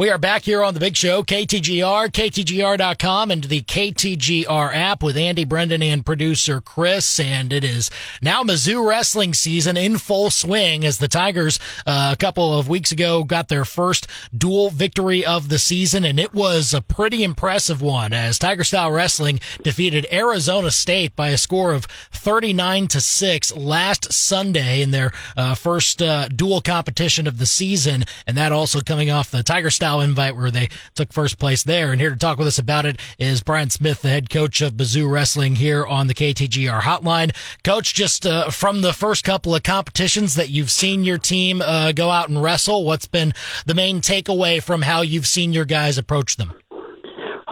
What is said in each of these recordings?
We are back here on the big show, KTGR, KTGR.com, and the KTGR app with Andy Brendan and producer Chris. And it is now Mizzou wrestling season in full swing as the Tigers, uh, a couple of weeks ago, got their first dual victory of the season. And it was a pretty impressive one as Tiger Style Wrestling defeated Arizona State by a score of 39 to 6 last Sunday in their uh, first uh, dual competition of the season. And that also coming off the Tiger Style invite where they took first place there. And here to talk with us about it is Brian Smith, the head coach of Mizzou Wrestling here on the KTGR hotline. Coach, just uh, from the first couple of competitions that you've seen your team uh, go out and wrestle, what's been the main takeaway from how you've seen your guys approach them?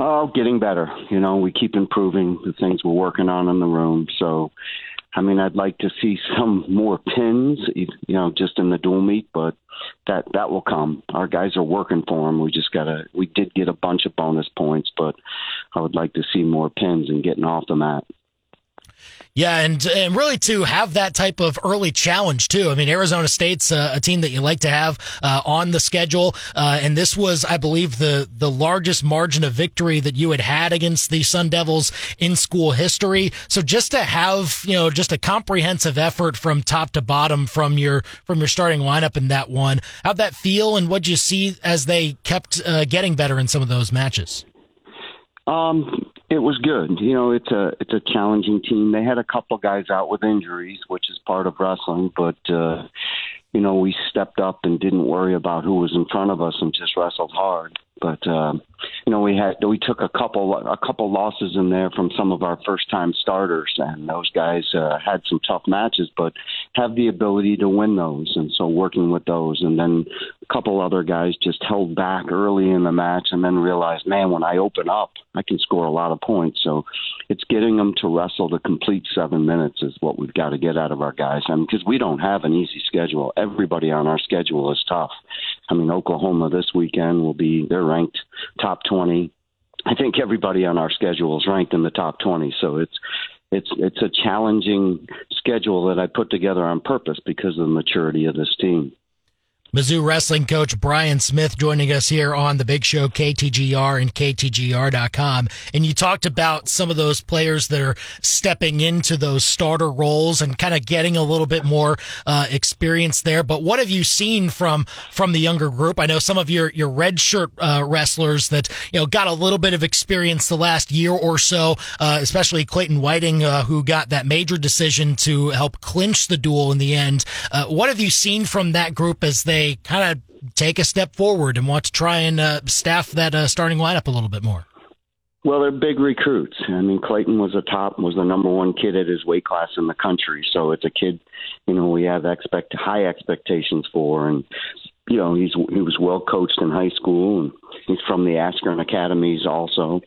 Oh, getting better. You know, we keep improving the things we're working on in the room. So, I mean, I'd like to see some more pins, you know, just in the dual meet, but that that will come. Our guys are working for them. We just gotta. We did get a bunch of bonus points, but I would like to see more pins and getting off the mat. Yeah, and and really to have that type of early challenge too. I mean, Arizona State's a, a team that you like to have uh, on the schedule, uh, and this was, I believe, the the largest margin of victory that you had had against the Sun Devils in school history. So just to have you know just a comprehensive effort from top to bottom from your from your starting lineup in that one, how'd that feel, and what you see as they kept uh, getting better in some of those matches? Um, it was good. You know, it's a it's a challenging team. They had a couple guys out with injuries, which is part of wrestling, but uh you know, we stepped up and didn't worry about who was in front of us and just wrestled hard. But uh, you know, we had we took a couple a couple losses in there from some of our first time starters, and those guys uh, had some tough matches, but have the ability to win those. And so working with those, and then a couple other guys just held back early in the match, and then realized, man, when I open up, I can score a lot of points. So it's getting them to wrestle to complete seven minutes is what we've got to get out of our guys, I mean, because we don't have an easy schedule. Everybody on our schedule is tough. I mean, Oklahoma this weekend will be they're ranked top 20. I think everybody on our schedule is ranked in the top 20. So it's it's it's a challenging schedule that I put together on purpose because of the maturity of this team. Mizzou wrestling coach Brian Smith joining us here on the big show, KTGR and KTGR.com. And you talked about some of those players that are stepping into those starter roles and kind of getting a little bit more uh, experience there. But what have you seen from, from the younger group? I know some of your, your red shirt uh, wrestlers that, you know, got a little bit of experience the last year or so, uh, especially Clayton Whiting, uh, who got that major decision to help clinch the dual in the end. Uh, what have you seen from that group as they they kind of take a step forward and want to try and uh, staff that uh, starting lineup a little bit more? Well, they're big recruits. I mean, Clayton was a top, was the number one kid at his weight class in the country. So it's a kid, you know, we have expect high expectations for, and you know, he's he was well coached in high school, and he's from the Askren academies also.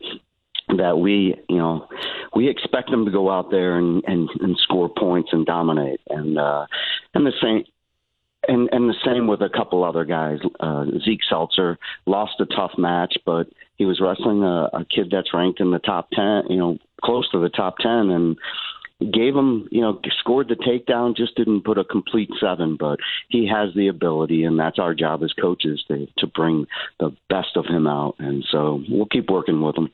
That we, you know, we expect him to go out there and and, and score points and dominate, and uh, and the same and and the same with a couple other guys. Uh, Zeke Seltzer lost a tough match, but he was wrestling a, a kid that's ranked in the top ten, you know, close to the top ten, and gave him, you know, scored the takedown, just didn't put a complete seven, but he has the ability, and that's our job as coaches to to bring the best of him out, and so we'll keep working with him.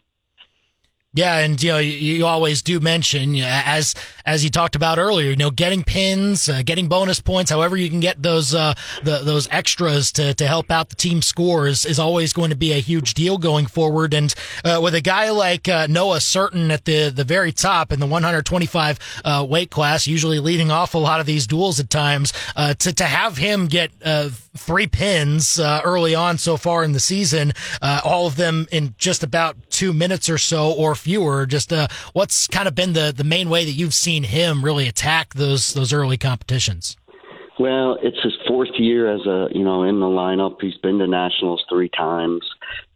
Yeah, and you know you, always do mention as as you talked about earlier, you know, getting pins, uh, getting bonus points, however you can get those uh, the, those extras to, to help out the team scores is always going to be a huge deal going forward. And uh, with a guy like uh, Noah Surtin at the the very top in the 125 uh, weight class, usually leading off a lot of these duals at times, uh, to to have him get three pins early on so far in the season, all of them in just about two minutes or so or fewer. Just uh, what's kind of been the, the main way that you've seen him really attack those those early competitions? Well, it's his fourth year as a you know in the lineup. He's been to nationals three times.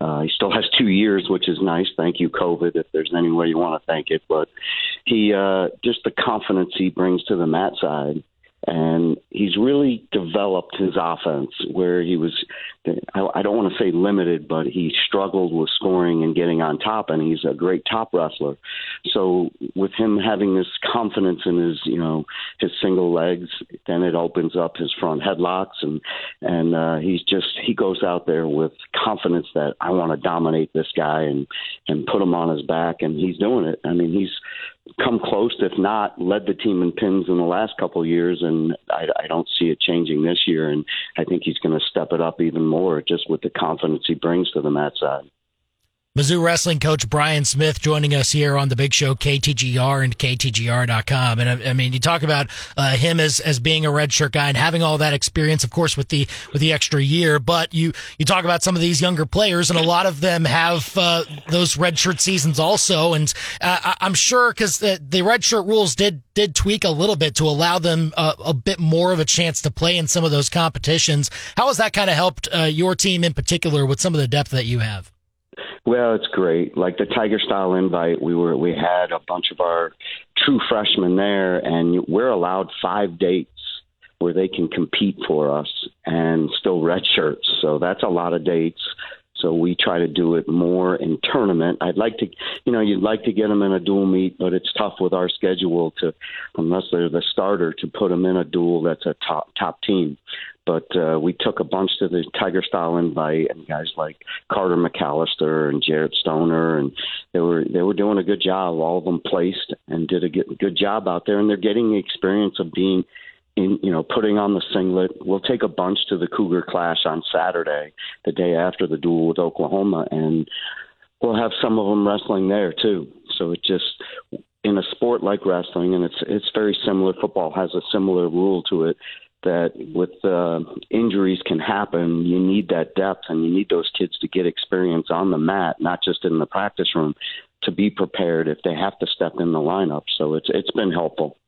Uh, he still has two years, which is nice. Thank you, COVID, if there's any way you want to thank it. But he uh, just the confidence he brings to the mat side and he's really developed his offense where he was I don't want to say limited but he struggled with scoring and getting on top and he's a great top wrestler. So with him having this confidence in his you know his single legs then it opens up his front headlocks and and uh he's just he goes out there with confidence that I want to dominate this guy and and put him on his back and he's doing it. I mean he's come close, if not led the team in pins in the last couple of years, and I, I don't see it changing this year. And I think he's going to step it up even more, just with the confidence he brings to the mat side. Mizzou wrestling coach Brian Smith joining us here on the big show, KTGR and KTGR.com. And I, I mean, you talk about uh, him as, as being a redshirt guy and having all that experience, of course, with the, with the extra year. But you, you talk about some of these younger players and a lot of them have, uh, those redshirt seasons also. And, uh, I'm sure because the, the redshirt rules did, did tweak a little bit to allow them uh, a bit more of a chance to play in some of those competitions. How has that kind of helped, uh, your team in particular with some of the depth that you have? Well, it's great. Like the Tiger Style invite, we were we had a bunch of our true freshmen there, and we're allowed five dates where they can compete for us and still red shirts. So that's a lot of dates. So we try to do it more in tournament. I'd like to, you know, you'd like to get them in a dual meet, but it's tough with our schedule to, unless they're the starter, to put them in a dual that's a top top team. But uh, we took a bunch to the Tiger Style invite, and guys like Carter McAllister and Jarrett Stoner, and they were they were doing a good job. All of them placed and did a good, good job out there, and they're getting the experience of being in you know putting on the singlet. We'll take a bunch to the Cougar Clash on Saturday, the day after the dual with Oklahoma, and we'll have some of them wrestling there too. So it just in a sport like wrestling, and it's it's very similar. Football has a similar rule to it that with uh, injuries can happen, you need that depth and you need those kids to get experience on the mat, not just in the practice room, to be prepared if they have to step in the lineup. So it's it's been helpful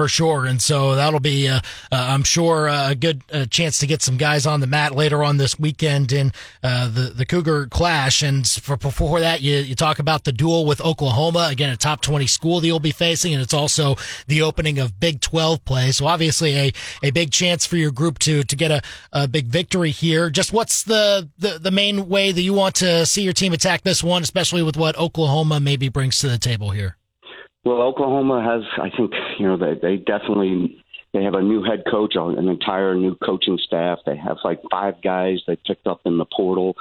for sure. And so that'll be, uh, uh, I'm sure, uh, a good uh, chance to get some guys on the mat later on this weekend in uh, the the Cougar Clash. And for, before that, you you talk about the dual with Oklahoma again, a top 20 school that you'll be facing, and it's also the opening of Big 12 play. So obviously a a big chance for your group to to get a, a big victory here. Just what's the, the the main way that you want to see your team attack this one, especially with what Oklahoma maybe brings to the table here? Well, Oklahoma has, I think, you know, they they definitely they have a new head coach, an entire new coaching staff. They have like five guys they picked up in the portal.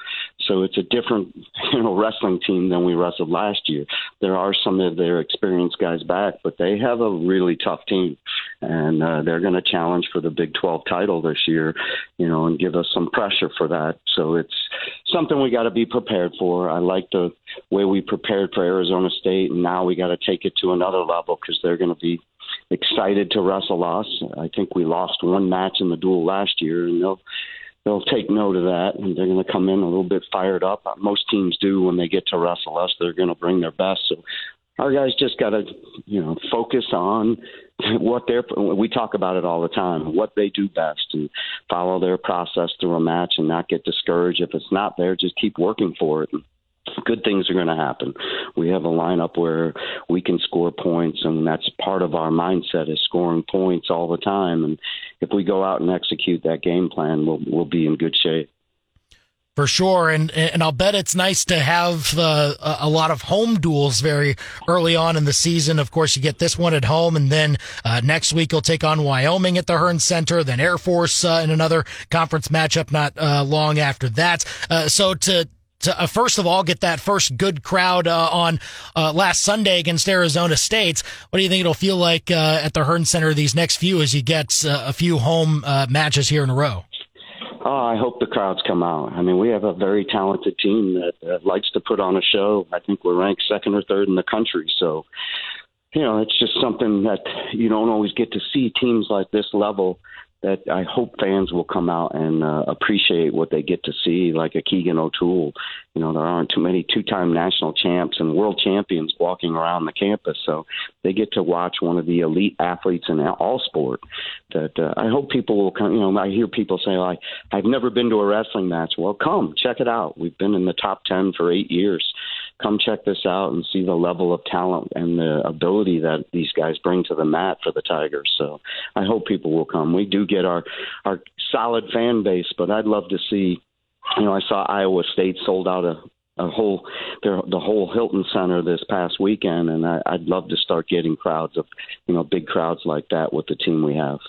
So it's a different, you know, wrestling team than we wrestled last year. There are some of their experienced guys back, but they have a really tough team, and uh, they're going to challenge for the Big 12 title this year, you know, and give us some pressure for that. So it's something we got to be prepared for. I like the way we prepared for Arizona State, and now we got to take it to another level because they're going to be excited to wrestle us. I think we lost one match in the duel last year, and they'll they'll take note of that, and they're going to come in a little bit fired up. Uh, most teams do when they get to wrestle us; they're going to bring their best. So our guys just got to, you know, focus on what they're. We talk about it all the time. What they do best, and follow their process through a match, and not get discouraged if it's not there. Just keep working for it. And good things are going to happen. We have a lineup where we can score points, and that's part of our mindset is scoring points all the time. And if we go out and execute that game plan, we'll we'll be in good shape. For sure, and and I'll bet it's nice to have uh, a lot of home duals very early on in the season. Of course, you get this one at home, and then uh, next week you'll take on Wyoming at the Hearnes Center, then Air Force uh, in another conference matchup not uh, long after that. Uh, so to to uh, first of all get that first good crowd uh, on uh, last Sunday against Arizona State. What do you think it'll feel like uh, at the Hearnes Center these next few as you get uh, a few home uh, matches here in a row? Oh, I hope the crowds come out. I mean, we have a very talented team that likes to put on a show. I think we're ranked second or third in the country. So, you know, it's just something that you don't always get to see teams like this level that I hope fans will come out and uh, appreciate what they get to see, like a Keegan O'Toole. You know, there aren't too many two-time national champs and world champions walking around the campus, so they get to watch one of the elite athletes in all sport. That uh, I hope people will come. You know, I hear people say, "Like, I've never been to a wrestling match." Well, come check it out. We've been in the top ten for eight years come check this out and see the level of talent and the ability that these guys bring to the mat for the Tigers. So I hope people will come. We do get our our solid fan base, but I'd love to see. You know, I saw Iowa State sold out a a whole their, the whole Hilton Center this past weekend, and I, I'd love to start getting crowds of you know big crowds like that with the team we have.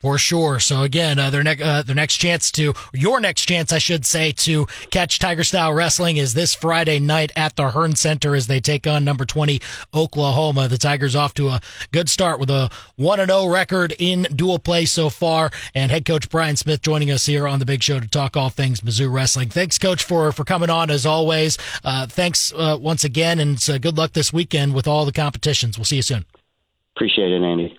For sure. So again, uh, their next uh, their next chance to your next chance, I should say, to catch Tiger Style Wrestling is this Friday night at the Hearn Center as they take on number twenty Oklahoma. The Tigers off to a good start with a one and zero record in dual play so far, and head coach Brian Smith joining us here on the Big Show to talk all things Mizzou wrestling. Thanks, coach, for for coming on as always. Uh, thanks uh, once again, and uh, good luck this weekend with all the competitions. We'll see you soon. Appreciate it, Andy.